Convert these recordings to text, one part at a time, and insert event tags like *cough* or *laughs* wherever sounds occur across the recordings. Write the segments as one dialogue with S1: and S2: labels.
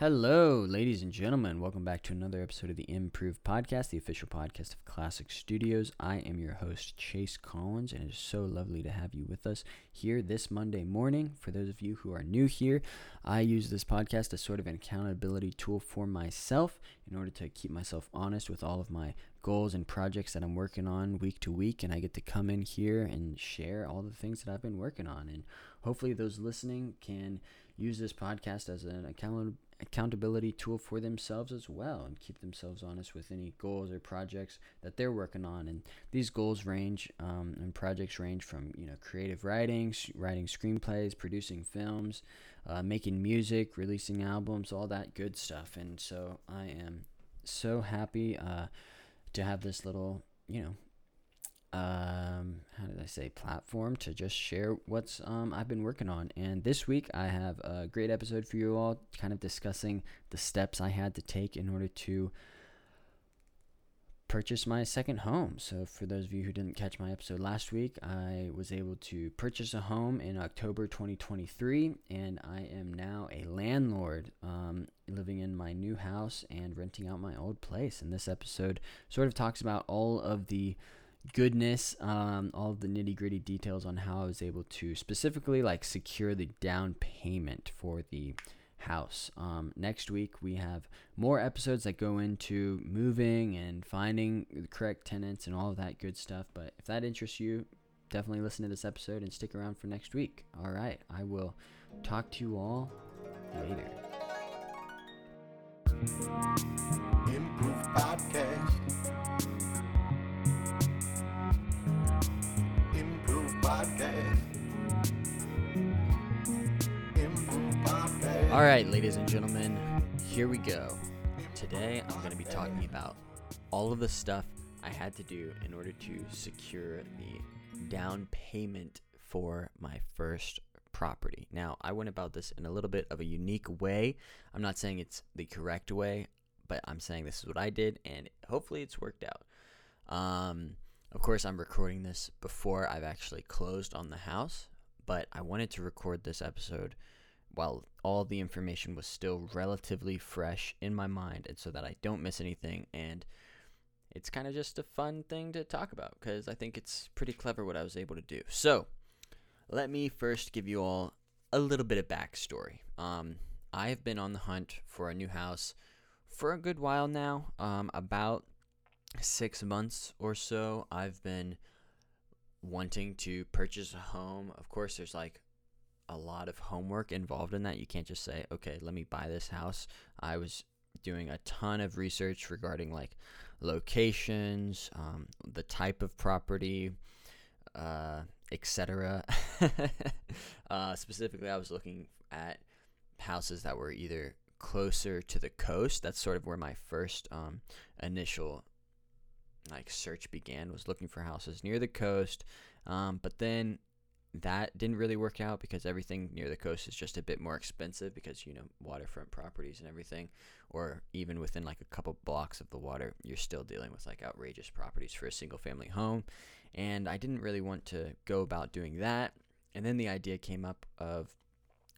S1: Hello, ladies and gentlemen. Welcome back to another episode of the Improve Podcast, the official podcast of CLSC Studios. I am your host, Chase Collins, and it is so lovely to have you with us here this Monday morning. For those of you who are new here, I use this podcast as sort of an accountability tool for myself in order to keep myself honest with all of my goals and projects that I'm working on week to week. And I get to come in here and share all the things that I've been working on. And hopefully, those listening can use this podcast as an accountability accountability tool for themselves as well and keep themselves honest with any goals or projects that they're working on. And these goals range um, and projects range from you know creative writing writing screenplays producing films uh, making music releasing albums all that good stuff. And so i am so happy uh, to have this little you know um, how did I say platform to just share what's um, I've been working on. And this week I have a great episode for you all, kind of discussing the steps I had to take in order to purchase my second home. So, for those of you who didn't catch my episode last week, I was able to purchase a home in October 2023, and I am now a landlord um, living in my new house and renting out my old place. And this episode sort of talks about all of the goodness, um, all the nitty gritty details on how I was able to specifically like secure the down payment for the house. Um, next week we have more episodes that go into moving and finding the correct tenants and all of that good stuff. But if that interests you, definitely listen to this episode and stick around for next week. All right, I will talk to you all later. Improve podcast. All right, ladies and gentlemen, here we go. Today I'm going to be talking about all of the stuff I had to do in order to secure the down payment for my first property. Now, I went about this in a little bit of a unique way. I'm not saying it's the correct way, but I'm saying this is what I did, and hopefully it's worked out. Um, of course, I'm recording this before I've actually closed on the house, but I wanted to record this episode while all the information was still relatively fresh in my mind and so that I don't miss anything and it's kind of just a fun thing to talk about because I think it's pretty clever what I was able to do. So, let me first give you all a little bit of backstory. Um, I have been on the hunt for a new house for a good while now. Um, about six months or so, I've been wanting to purchase a home. Of course, there's like a lot of homework involved in that. You can't just say, okay, let me buy this house. I was doing a ton of research regarding like locations, um, the type of property, uh, etc. *laughs* uh, specifically, I was looking at houses that were either closer to the coast. That's sort of where my first um, initial like search began. Was looking for houses near the coast, um, but then that didn't really work out because everything near the coast is just a bit more expensive because you know waterfront properties and everything or even within like a couple blocks of the water you're still dealing with like outrageous properties for a single family home and I didn't really want to go about doing that and then the idea came up of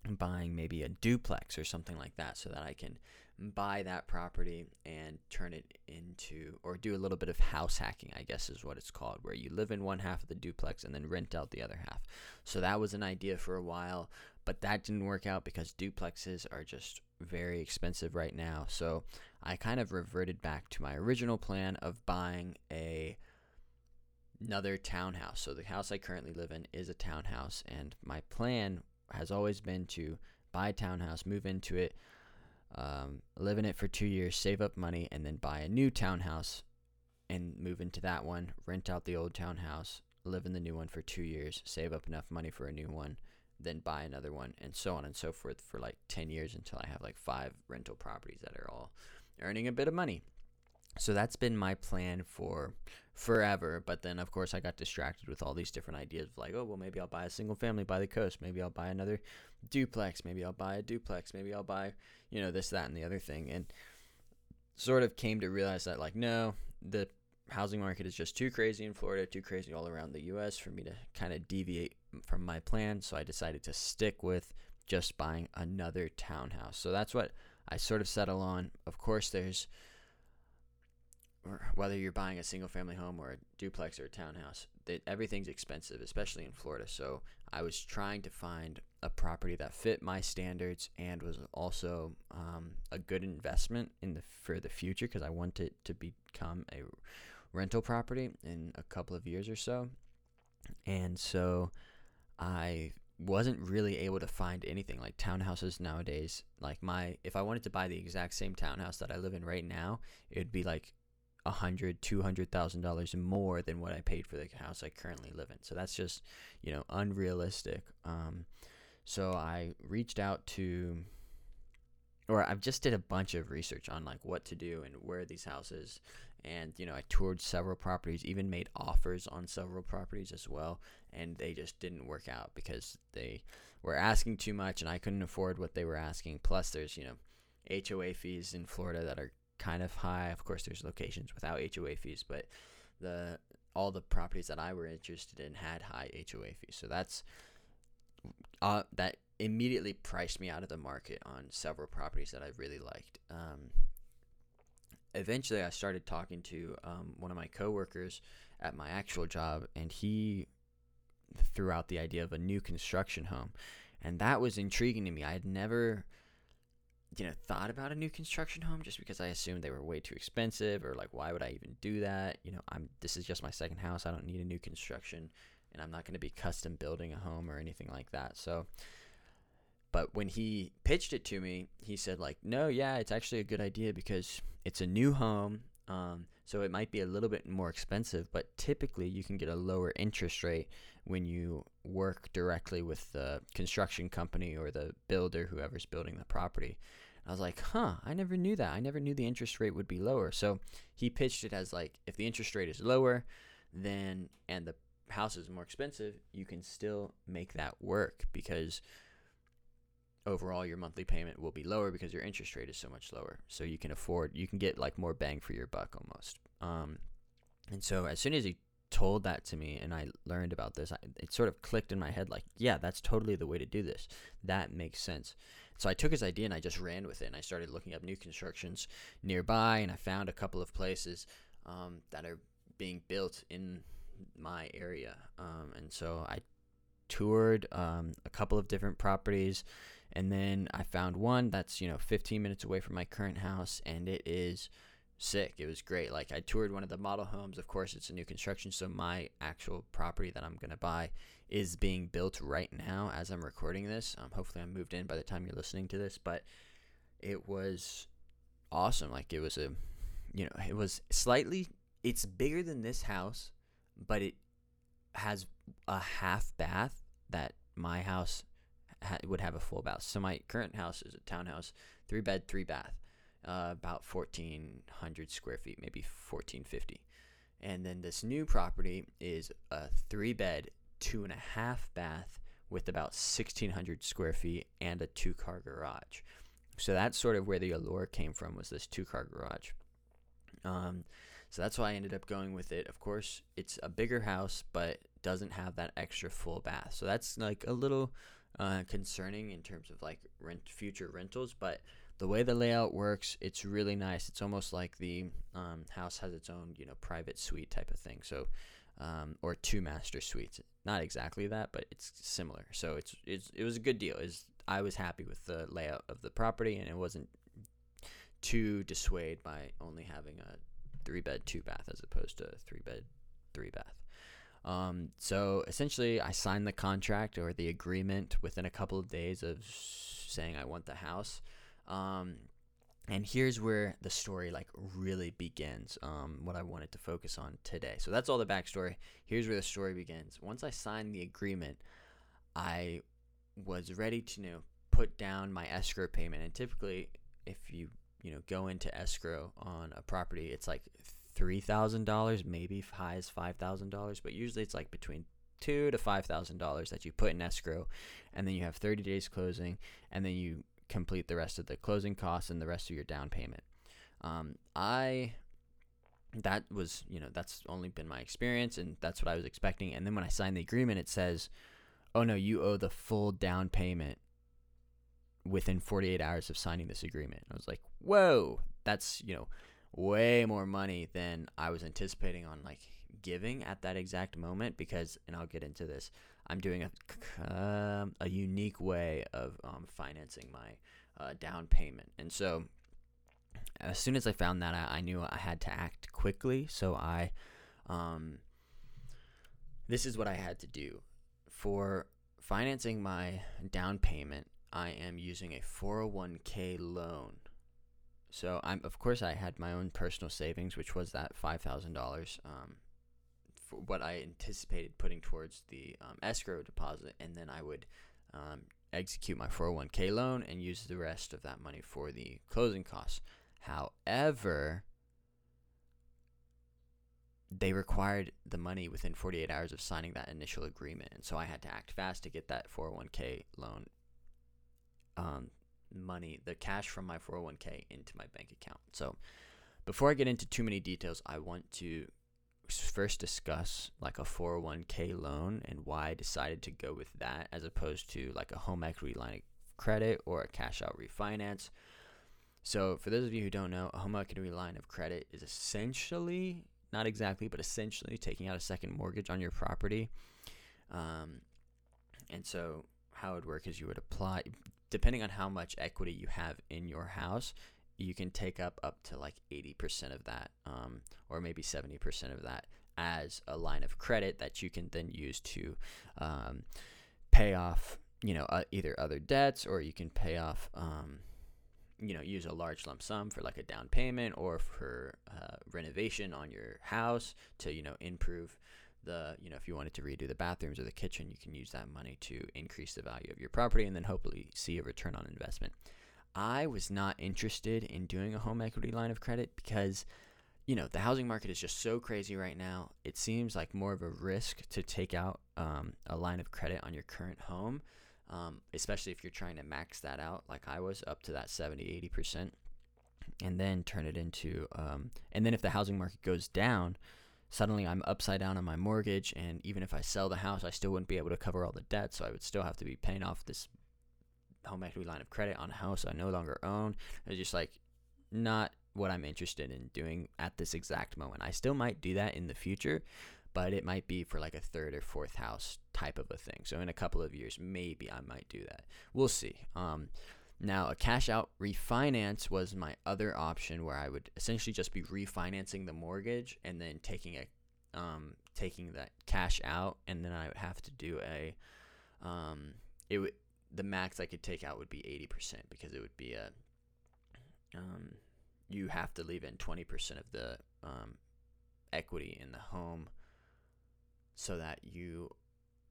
S1: buying maybe a duplex or something like that so that I can buy that property and turn it into, or do a little bit of house hacking, I guess is what it's called, where you live in one half of the duplex and then rent out the other half. So that was an idea for a while, but that didn't work out because duplexes are just very expensive right now. So I kind of reverted back to my original plan of buying a another townhouse. So the house I currently live in is a townhouse and my plan has always been to buy a townhouse, move into it, um, live in it for two years, save up money, and then buy a new townhouse and move into that one, rent out the old townhouse, live in the new one for two years, save up enough money for a new one, then buy another one, and so on and so forth for like 10 years until I have like five rental properties that are all earning a bit of money. So that's been my plan for forever. But then, of course, I got distracted with all these different ideas of like, oh, well, maybe I'll buy a single family by the coast. Maybe I'll buy another duplex. Maybe I'll buy a duplex. Maybe I'll buy, you know, this, that, and the other thing. And sort of came to realize that, like, no, the housing market is just too crazy in Florida, too crazy all around the U.S. for me to kind of deviate from my plan. So I decided to stick with just buying another townhouse. So that's what I sort of settle on. Of course, there's whether you're buying a single family home or a duplex or a townhouse, that everything's expensive, especially in Florida. So I was trying to find a property that fit my standards and was also um, a good investment in the for the future because I want it to become a rental property in a couple of years or so. And so I wasn't really able to find anything like townhouses nowadays. Like my, if I wanted to buy the exact same townhouse that I live in right now, it would be like a hundred, two hundred thousand dollars more than what I paid for the house I currently live in. So that's just, you know, unrealistic. Um, so I reached out to, or I've just did a bunch of research on like what to do and where these houses and you know i toured several properties even made offers on several properties as well and they just didn't work out because they were asking too much and i couldn't afford what they were asking plus there's you know hoa fees in florida that are kind of high. Of course there's locations without hoa fees but the all the properties that i were interested in had high hoa fees. So that's uh, that immediately priced me out of the market on several properties that i really liked. Um, eventually I started talking to um, one of my coworkers at my actual job, and he threw out the idea of a new construction home, and that was intriguing to me. I had never, you know, thought about a new construction home just because I assumed they were way too expensive, or like, why would I even do that? You know, I'm this is just my second house. I don't need a new construction, and I'm not going to be custom building a home or anything like that. So. But when he pitched it to me, he said like, "No, yeah, it's actually a good idea because it's a new home, um, so it might be a little bit more expensive, but typically you can get a lower interest rate when you work directly with the construction company or the builder, whoever's building the property. I was like, huh, I never knew that. I never knew the interest rate would be lower. So he pitched it as like, if the interest rate is lower, then and the house is more expensive, you can still make that work because overall your monthly payment will be lower because your interest rate is so much lower. So you can afford, you can get like more bang for your buck almost. Um, and so as soon as he told that to me and I learned about this, I, it sort of clicked in my head like, yeah, that's totally the way to do this. That makes sense. So I took his idea and I just ran with it and I started looking up new constructions nearby and I found a couple of places um, that are being built in my area. Um, and so I toured um, a couple of different properties and then I found one that's, you know, 15 minutes away from my current house and it is sick. It was great. Like I toured one of the model homes. Of course, it's a new construction, so my actual property that I'm going to buy is being built right now as I'm recording this. Um, hopefully I'm moved in by the time you're listening to this, but it was awesome. Like it was a you know, it was slightly it's bigger than this house, but it has a half bath that my house ha- would have a full bath. So my current house is a townhouse, three bed, three bath, uh, about 1,400 square feet, maybe 1,450. And then this new property is a three bed, two and a half bath with about 1,600 square feet and a two car garage. So that's sort of where the allure came from was this two car garage. Um, so that's why I ended up going with it. Of course, it's a bigger house, but doesn't have that extra full bath. So that's like a little uh, concerning in terms of like rent future rentals, but the way the layout works, it's really nice. It's almost like the um, house has its own, you know, private suite type of thing. So, um, or two master suites. Not exactly that, but it's similar. So it's, it's it was a good deal. Is I was happy with the layout of the property, and it wasn't too dissuade by only having a three bed two bath as opposed to three bed three bath. Um, so essentially, I signed the contract or the agreement within a couple of days of saying I want the house. Um, and here's where the story like really begins. Um, what I wanted to focus on today. So that's all the backstory. Here's where the story begins. Once I signed the agreement, I was ready to you know put down my escrow payment. And typically, if you you know go into escrow on a property, it's like $3,000, maybe high as $5,000, but usually it's like between two to five thousand dollars that you put in escrow, and then you have 30 days closing, and then you complete the rest of the closing costs and the rest of your down payment. Um, I that was you know that's only been my experience, and that's what I was expecting. And then when I signed the agreement, it says, "Oh no, you owe the full down payment within 48 hours of signing this agreement. I was like, whoa, that's, you know, way more money than I was anticipating on like giving at that exact moment because, and I'll get into this, I'm doing a, um, a unique way of um, financing my uh, down payment. And so as soon as I found that I knew I had to act quickly. So I, um, this is what I had to do for financing my down payment. I am using a 401k loan. So I'm of course I had my own personal savings, which was that five thousand um, dollars, for what I anticipated putting towards the um, escrow deposit, and then I would um, execute my 401k loan and use the rest of that money for the closing costs. However, they required the money within 48 hours of signing that initial agreement, and so I had to act fast to get that 401k loan um, money, the cash from my 401k into my bank account. So, before I get into too many details, I want to first discuss like a 401k loan and why I decided to go with that as opposed to like a home equity line of credit or a cash out refinance. So, for those of you who don't know, a home equity line of credit is essentially, not exactly, but essentially taking out a second mortgage on your property. Um, and so, how it would work is you would apply, depending on how much equity you have in your house, you can take up up to like 80% of that, um, or maybe 70% of that as a line of credit that you can then use to um, pay off, you know, uh, either other debts or you can pay off. Um, you know use a large lump sum for like a down payment or for uh, renovation on your house to you know improve the you know if you wanted to redo the bathrooms or the kitchen you can use that money to increase the value of your property and then hopefully see a return on investment. I was not interested in doing a home equity line of credit because you know the housing market is just so crazy right now. It seems like more of a risk to take out um, a line of credit on your current home um, especially if you're trying to max that out like I was up to that 70 80% and then turn it into um, and then if the housing market goes down suddenly I'm upside down on my mortgage and even if I sell the house I still wouldn't be able to cover all the debt so I would still have to be paying off this home equity line of credit on a house I no longer own it's just like not what I'm interested in doing at this exact moment I still might do that in the future but it might be for like a third or fourth house type of a thing. So in a couple of years, maybe I might do that. We'll see. Um, now, a cash out refinance was my other option where I would essentially just be refinancing the mortgage and then taking a um, taking that cash out, and then I would have to do a um, it would the max I could take out would be eighty percent because it would be a um, you have to leave in twenty percent of the um, equity in the home so that you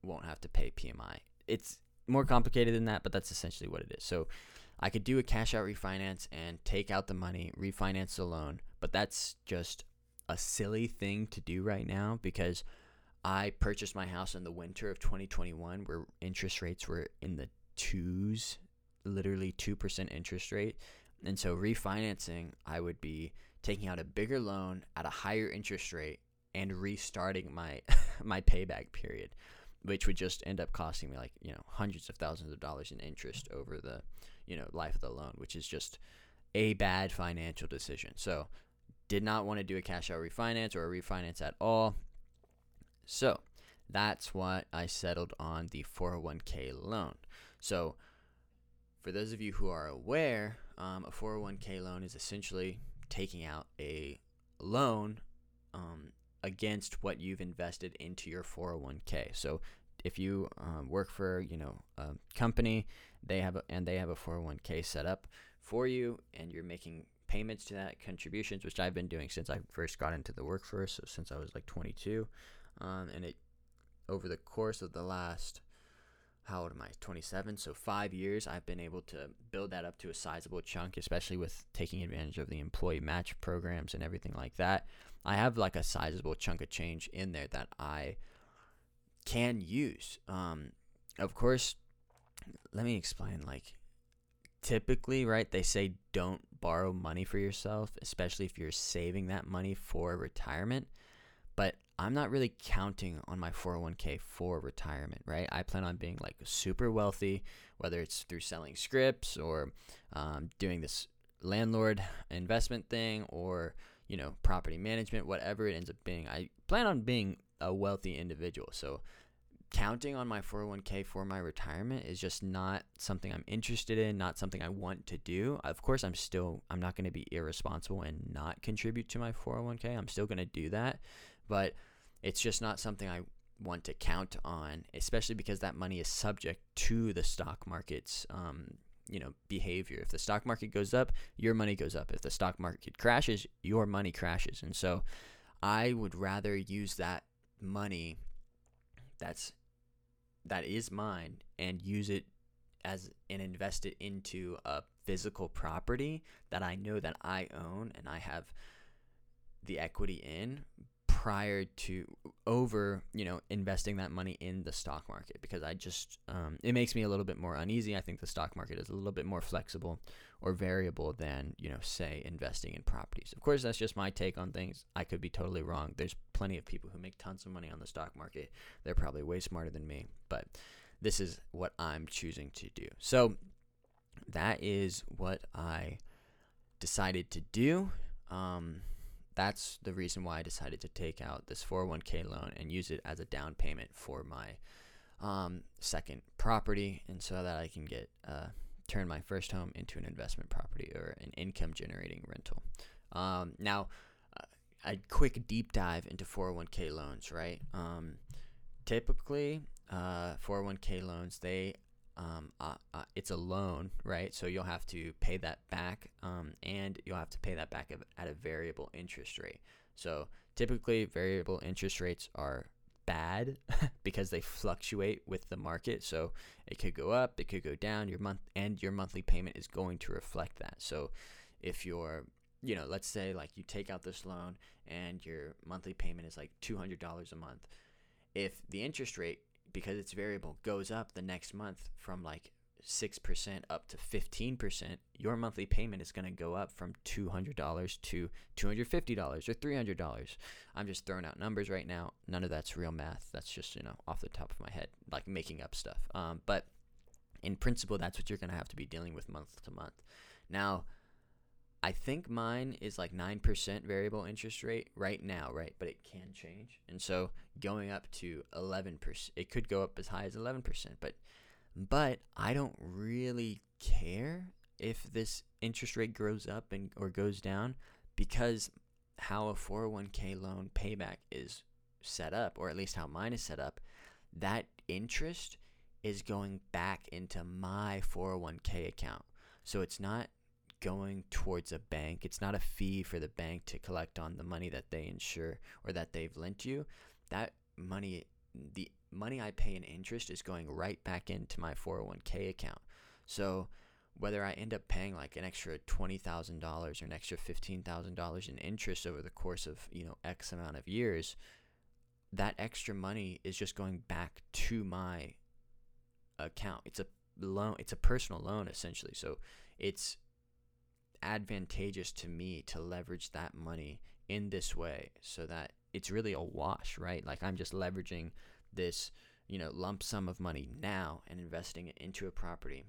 S1: won't have to pay PMI. It's more complicated than that, but that's essentially what it is. So I could do a cash out refinance and take out the money, refinance the loan, but that's just a silly thing to do right now because I purchased my house in the winter of 2021 where interest rates were in the twos, literally 2% interest rate. And so refinancing, I would be taking out a bigger loan at a higher interest rate and restarting my *laughs* my payback period, which would just end up costing me like you know hundreds of thousands of dollars in interest over the you know life of the loan, which is just a bad financial decision. So, did not want to do a cash out refinance or a refinance at all. So, that's what I settled on the 401k loan. So, for those of you who are aware, um, a 401k loan is essentially taking out a loan um, against what you've invested into your 401k. So if you um, work for you know a company, they have a, and they have a 401k set up for you, and you're making payments to that contributions, which I've been doing since I first got into the workforce, so since I was like 22, um, and it over the course of the last how old am I? 27. So five years, I've been able to build that up to a sizable chunk, especially with taking advantage of the employee match programs and everything like that. I have like a sizable chunk of change in there that I can use. Um, of course, let me explain. Like, typically, right, they say don't borrow money for yourself, especially if you're saving that money for retirement. But I'm not really counting on my 401k for retirement, right? I plan on being like super wealthy, whether it's through selling scripts or um, doing this landlord investment thing or, you know, property management, whatever it ends up being. I plan on being a wealthy individual. So counting on my 401k for my retirement is just not something I'm interested in, not something I want to do. Of course, I'm still I'm not going to be irresponsible and not contribute to my 401k. I'm still going to do that, but it's just not something I want to count on, especially because that money is subject to the stock market's um, you know behavior. If the stock market goes up, your money goes up. If the stock market crashes, your money crashes. And so I would rather use that money that's that is mine and use it as and invest it into a physical property that I know that I own and I have the equity in prior to over you know investing that money in the stock market because I just um, it makes me a little bit more uneasy. I think the stock market is a little bit more flexible or variable than you know say investing in properties. Of course, that's just my take on things. I could be totally wrong. There's plenty of people who make tons of money on the stock market. They're probably way smarter than me, but this is what I'm choosing to do. So that is what I decided to do. Um, that's the reason why I decided to take out this 401k loan and use it as a down payment for my um, second property, and so that I can get uh, turn my first home into an investment property or an income generating rental. Um, now, uh, a quick deep dive into 401k loans, right? Um, typically, uh, 401k loans they um, uh, uh, it's a loan, right? So you'll have to pay that back, um, and you'll have to pay that back at a variable interest rate. So typically, variable interest rates are bad *laughs* because they fluctuate with the market. So it could go up, it could go down. Your month and your monthly payment is going to reflect that. So if you're you know, let's say like you take out this loan and your monthly payment is like $200 a month. If the interest rate because it's variable goes up the next month from like 6% up to 15%, your monthly payment is going to go up from $200 to $250 or $300. I'm just throwing out numbers right now. None of that's real math. That's just, you know, off the top of my head, like making up stuff. Um, but in principle, that's what you're going to have to be dealing with month to month. Now, I think mine is like 9% variable interest rate right now, right? But it can change. And so going up to 11%, it could go up as high as 11%, but but I don't really care if this interest rate grows up and or goes down because how a 401k loan payback is set up or at least how mine is set up, that interest is going back into my 401k account. So it's not going towards a bank. It's not a fee for the bank to collect on the money that they insure or that they've lent you. That money, the money I pay in interest is going right back into my 401k account. So whether I end up paying like an extra $20,000 or an extra $15,000 in interest over the course of, you know, X amount of years, that extra money is just going back to my account. It's a loan, it's a personal loan essentially. So it's advantageous to me to leverage that money in this way so that it's really a wash, right? Like I'm just leveraging this, you know, lump sum of money now and investing it into a property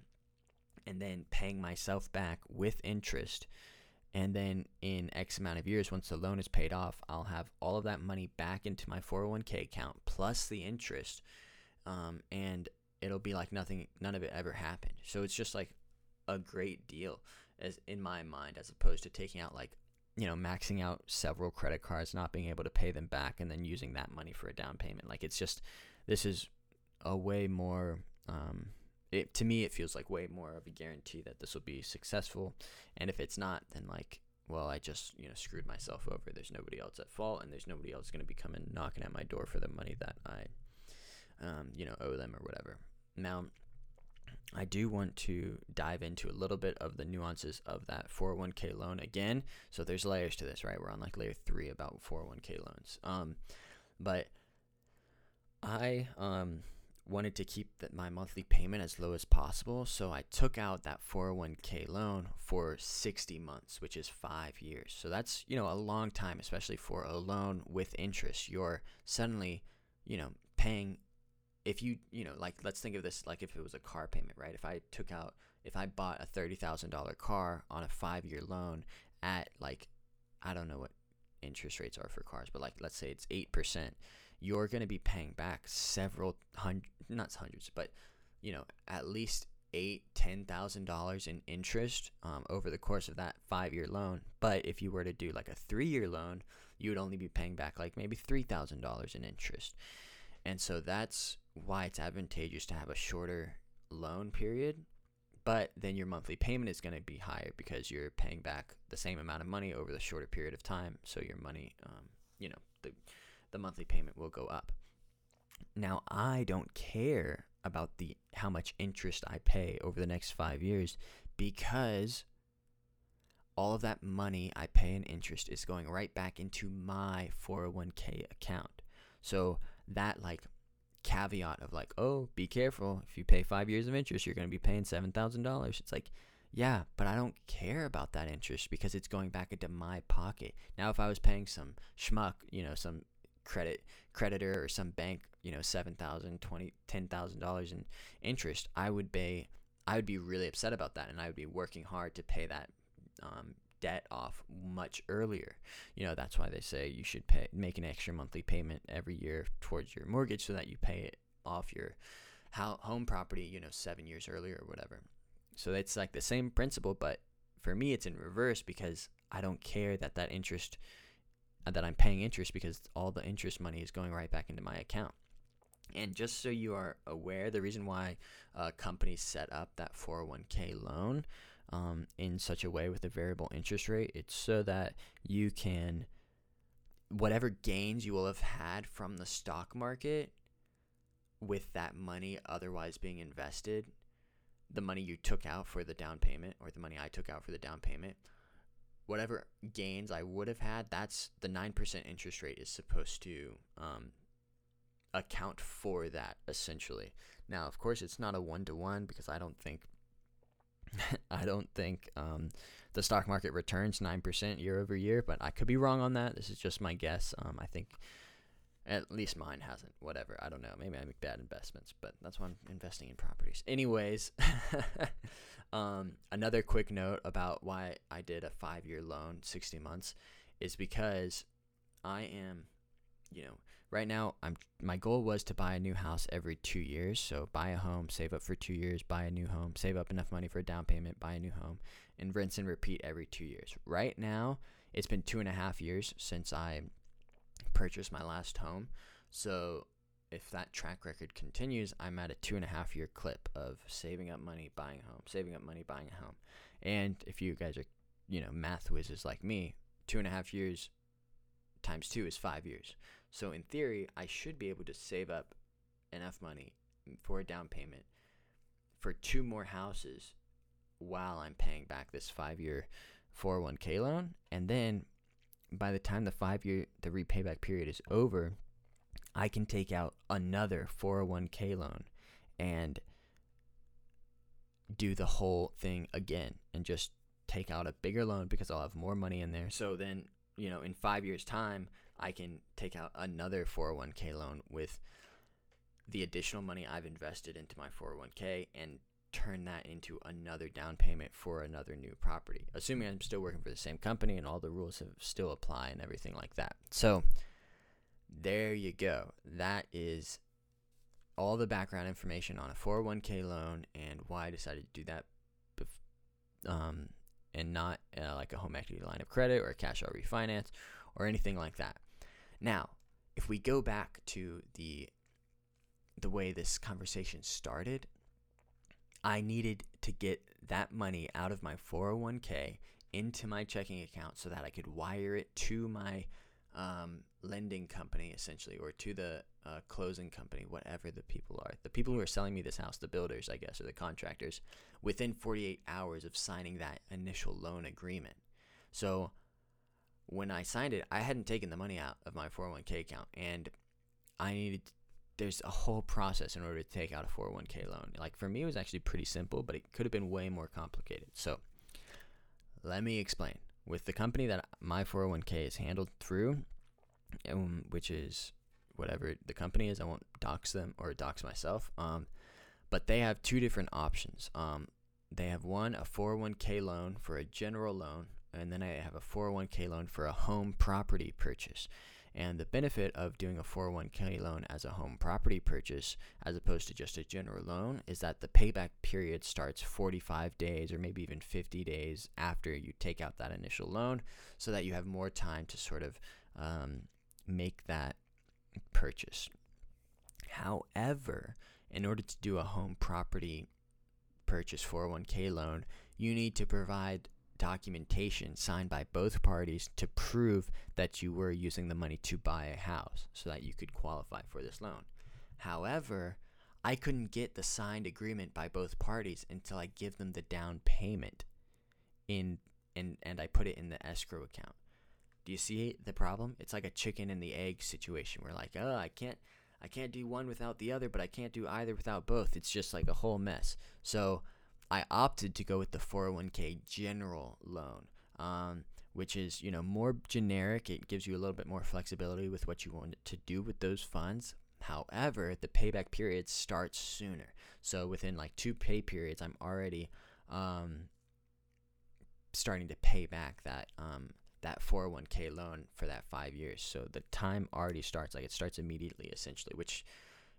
S1: and then paying myself back with interest. And then in X amount of years, once the loan is paid off, I'll have all of that money back into my 401k account plus the interest. Um, and it'll be like nothing, none of it ever happened. So it's just like a great deal as in my mind, as opposed to taking out like you know maxing out several credit cards, not being able to pay them back, and then using that money for a down payment. Like it's just this is a way more. Um, it, to me, it feels like way more of a guarantee that this will be successful. And if it's not, then like, well, I just you know screwed myself over. There's nobody else at fault, and there's nobody else going to be coming knocking at my door for the money that I, um, you know, owe them or whatever. Now, I do want to dive into a little bit of the nuances of that 401k loan again. So there's layers to this, right? We're on like layer three about 401k loans. Um, but I um, wanted to keep the, my monthly payment as low as possible. So I took out that 401k loan for 60 months, which is five years. So that's, you know, a long time, especially for a loan with interest. You're suddenly, you know, paying, if you, you know, like, let's think of this like if it was a car payment, right? If I took out, if I bought a $30,000 car on a five year loan at like, I don't know what interest rates are for cars, but like, let's say it's 8% you're going to be paying back several hundred, not hundreds, but you know, at least eight, ten thousand dollars in interest um, over the course of that five-year loan. But if you were to do like a three-year loan, you would only be paying back like maybe three thousand dollars in interest. And so that's why it's advantageous to have a shorter loan period. But then your monthly payment is going to be higher because you're paying back the same amount of money over the shorter period of time. So your money, um, you know, the the monthly payment will go up. Now, I don't care about the how much interest I pay over the next 5 years because all of that money I pay in interest is going right back into my 401k account. So that like caveat of like, oh, be careful. If you pay five years of interest, you're going to be paying $7,000. It's like, yeah, but I don't care about that interest because it's going back into my pocket. Now, if I was paying some schmuck, you know, some credit creditor or some bank, you know, seven thousand, twenty, ten thousand dollars in interest, I would be I would be really upset about that, and I would be working hard to pay that um, debt off much earlier. You know, that's why they say you should pay make an extra monthly payment every year towards your mortgage so that you pay it off your home property, you know, seven years earlier or whatever. So it's like the same principle, but for me, it's in reverse because I don't care that that interest that I'm paying interest because all the interest money is going right back into my account. And just so you are aware, the reason why uh, companies set up that 401k loan um, in such a way with a variable interest rate, it's so that you can, whatever gains you will have had from the stock market with that money otherwise being invested, the money you took out for the down payment or the money I took out for the down payment, whatever gains I would have had, that's the 9% interest rate is supposed to um, account for that essentially. Now, of course, it's not a one to one because I don't think *laughs* I don't think um, the stock market returns 9% year over year, but I could be wrong on that. This is just my guess. Um, I think at least mine hasn't. Whatever. I don't know. Maybe I make bad investments, but that's why I'm investing in properties. Anyways, *laughs* Um, another quick note about why I did a five year loan, 60 months, is because I am, you know, right now I'm my goal was to buy a new house every two years. So buy a home, save up for two years, buy a new home, save up enough money for a down payment, buy a new home, and rinse and repeat every two years. Right now, it's been two and a half years since I purchased my last home. So if that track record continues, I'm at a two and a half year clip of saving up money, buying a home, saving up money, buying a home. And if you guys are, you know, math whizzes like me, two and a half years times two is five years. So in theory, I should be able to save up enough money for a down payment for two more houses while I'm paying back this five year 401k loan. And then by the time the five year, the repayback period is over, I can take out another 401k loan and do the whole thing again and just take out a bigger loan because I'll have more money in there. So then, you know, in five years' time, I can take out another 401k loan with the additional money I've invested into my 401k and turn that into another down payment for another new property, assuming I'm still working for the same company and all the rules have still apply and everything like that. So, there you go. That is all the background information on a 401k loan and why I decided to do that um, and not uh, like a home equity line of credit or a cash out refinance or anything like that. Now, if we go back to the the way this conversation started, I needed to get that money out of my 401k into my checking account so that I could wire it to my um, lending company essentially, or to the uh, closing company, whatever the people are, the people who are selling me this house, the builders, I guess, or the contractors, within 48 hours of signing that initial loan agreement. So when I signed it, I hadn't taken the money out of my 401k account, and I needed there's a whole process in order to take out a 401k loan. Like for me, it was actually pretty simple, but it could have been way more complicated. So let me explain. With the company that my 401k is handled through, um, which is whatever the company is, I won't dox them or dox myself. Um, but they have two different options. Um, they have one a 401k loan for a general loan, and then I have a 401k loan for a home property purchase. And the benefit of doing a 401k loan as a home property purchase, as opposed to just a general loan, is that the payback period starts 45 days or maybe even 50 days after you take out that initial loan, so that you have more time to sort of um, make that purchase. However, in order to do a home property purchase 401k loan, you need to provide documentation signed by both parties to prove that you were using the money to buy a house so that you could qualify for this loan. However, I couldn't get the signed agreement by both parties until I give them the down payment in and and I put it in the escrow account. Do you see the problem? It's like a chicken and the egg situation where like, oh, I can't I can't do one without the other, but I can't do either without both. It's just like a whole mess. So I opted to go with the 401k general loan, um, which is you know more generic. It gives you a little bit more flexibility with what you want to do with those funds. However, the payback period starts sooner. So within like two pay periods, I'm already um, starting to pay back that um, that 401k loan for that five years. So the time already starts, like it starts immediately, essentially, which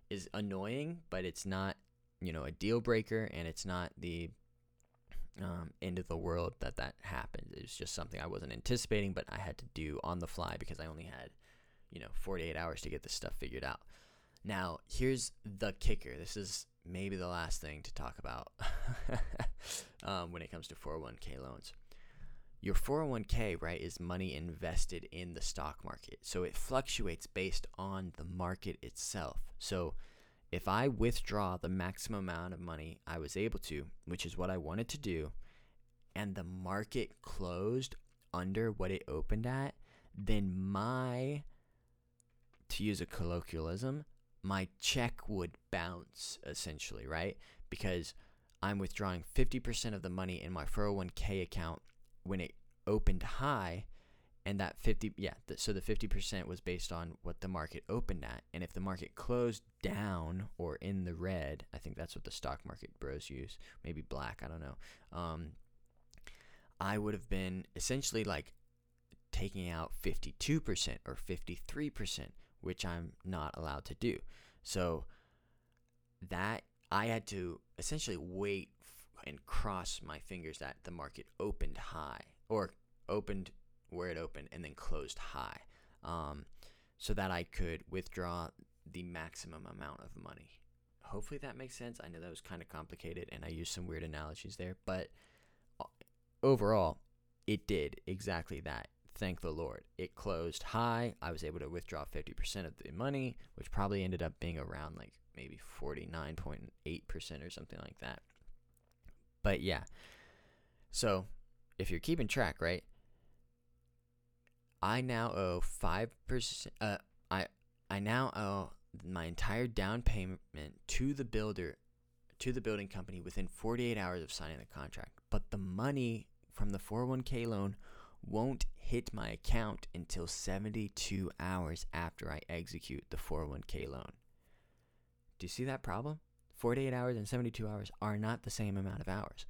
S1: is annoying, but it's not, you know, a deal breaker and it's not the um, end of the world that that happened. It was just something I wasn't anticipating, but I had to do on the fly because I only had, you know, 48 hours to get this stuff figured out. Now, here's the kicker. This is maybe the last thing to talk about *laughs* um, when it comes to 401k loans your 401k, right, is money invested in the stock market. So it fluctuates based on the market itself. So if I withdraw the maximum amount of money I was able to, which is what I wanted to do, and the market closed under what it opened at, then my, to use a colloquialism, my check would bounce essentially, right? Because I'm withdrawing 50% of the money in my 401k account when it opened high and that 50 yeah th- so the 50% was based on what the market opened at and if the market closed down or in the red i think that's what the stock market bros use maybe black i don't know um, i would have been essentially like taking out 52% or 53% which i'm not allowed to do. So that i had to essentially wait and cross my fingers that the market opened high or opened where it opened and then closed high um, so that I could withdraw the maximum amount of money. Hopefully that makes sense. I know that was kind of complicated and I used some weird analogies there, but uh, overall, it did exactly that. Thank the Lord. It closed high. I was able to withdraw 50% of the money, which probably ended up being around like maybe 49.8% or something like that. But yeah. So, if you're keeping track, right? I now owe 5% uh I I now owe my entire down payment to the builder to the building company within 48 hours of signing the contract. But the money from the 401k loan won't hit my account until 72 hours after I execute the 401k loan. Do you see that problem? 48 hours and 72 hours are not the same amount of hours.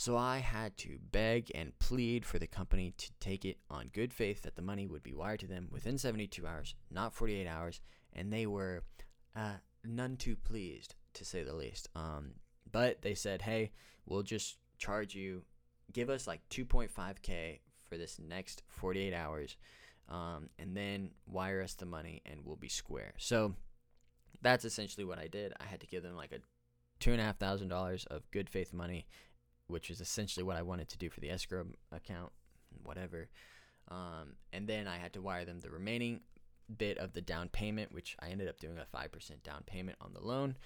S1: So I had to beg and plead for the company to take it on good faith that the money would be wired to them within 72 hours, not 48 hours, and they were uh, none too pleased, to say the least. Um, but they said, hey, we'll just charge you, give us like 2.5K for this next 48 hours, um, and then wire us the money and we'll be square. So that's essentially what I did. I had to give them like a two and a half thousand dollars of good faith money, which is essentially what I wanted to do for the escrow account, whatever. Um, and then I had to wire them the remaining bit of the down payment, which I ended up doing a five percent down payment on the loan,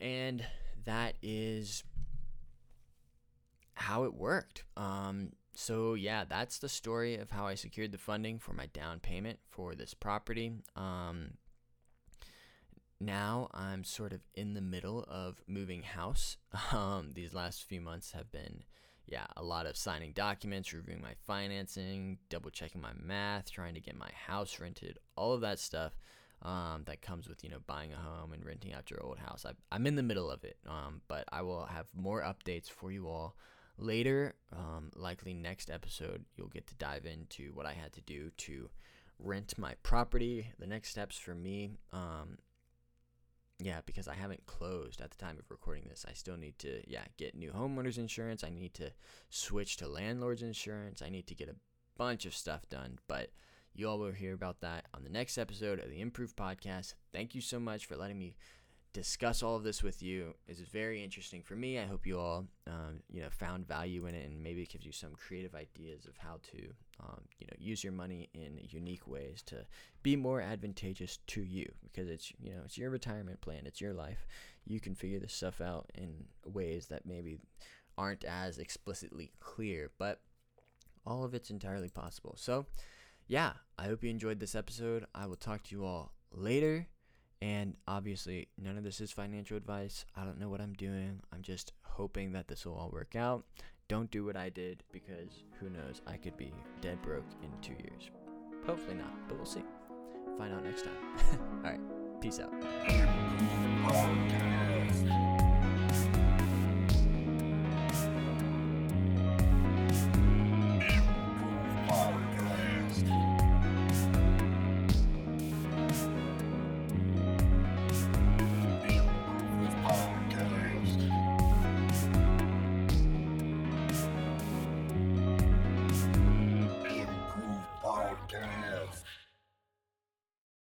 S1: and that is how it worked. Um, so yeah, that's the story of how I secured the funding for my down payment for this property. Um, now I'm sort of in the middle of moving house. *laughs* Um, these last few months have been, yeah, a lot of signing documents, reviewing my financing, double checking my math, trying to get my house rented, all of that stuff um, that comes with you know buying a home and renting out your old house. I, am in the middle of it, um, but I will have more updates for you all later. Um, likely next episode, you'll get to dive into what I had to do to rent my property. The next steps for me. Um, yeah, because I haven't closed at the time of recording this. I still need to, yeah, get new homeowners insurance. I need to switch to landlord's insurance. I need to get a bunch of stuff done. But you all will hear about that on the next episode of the Improve Podcast. Thank you so much for letting me discuss all of this with you. It's very interesting for me. I hope you all, um, you know, found value in it, and maybe it gives you some creative ideas of how to, um, you know, use your money in unique ways to be more advantageous to you. Because it's, you know, it's your retirement plan, it's your life. You can figure this stuff out in ways that maybe aren't as explicitly clear, but all of it's entirely possible. So yeah, I hope you enjoyed this episode. I will talk to you all later. And obviously, none of this is financial advice. I don't know what I'm doing. I'm just hoping that this will all work out. Don't do what I did because who knows? I could be dead broke in two years. Hopefully not, but we'll see. Find out next time. *laughs* all right, peace out.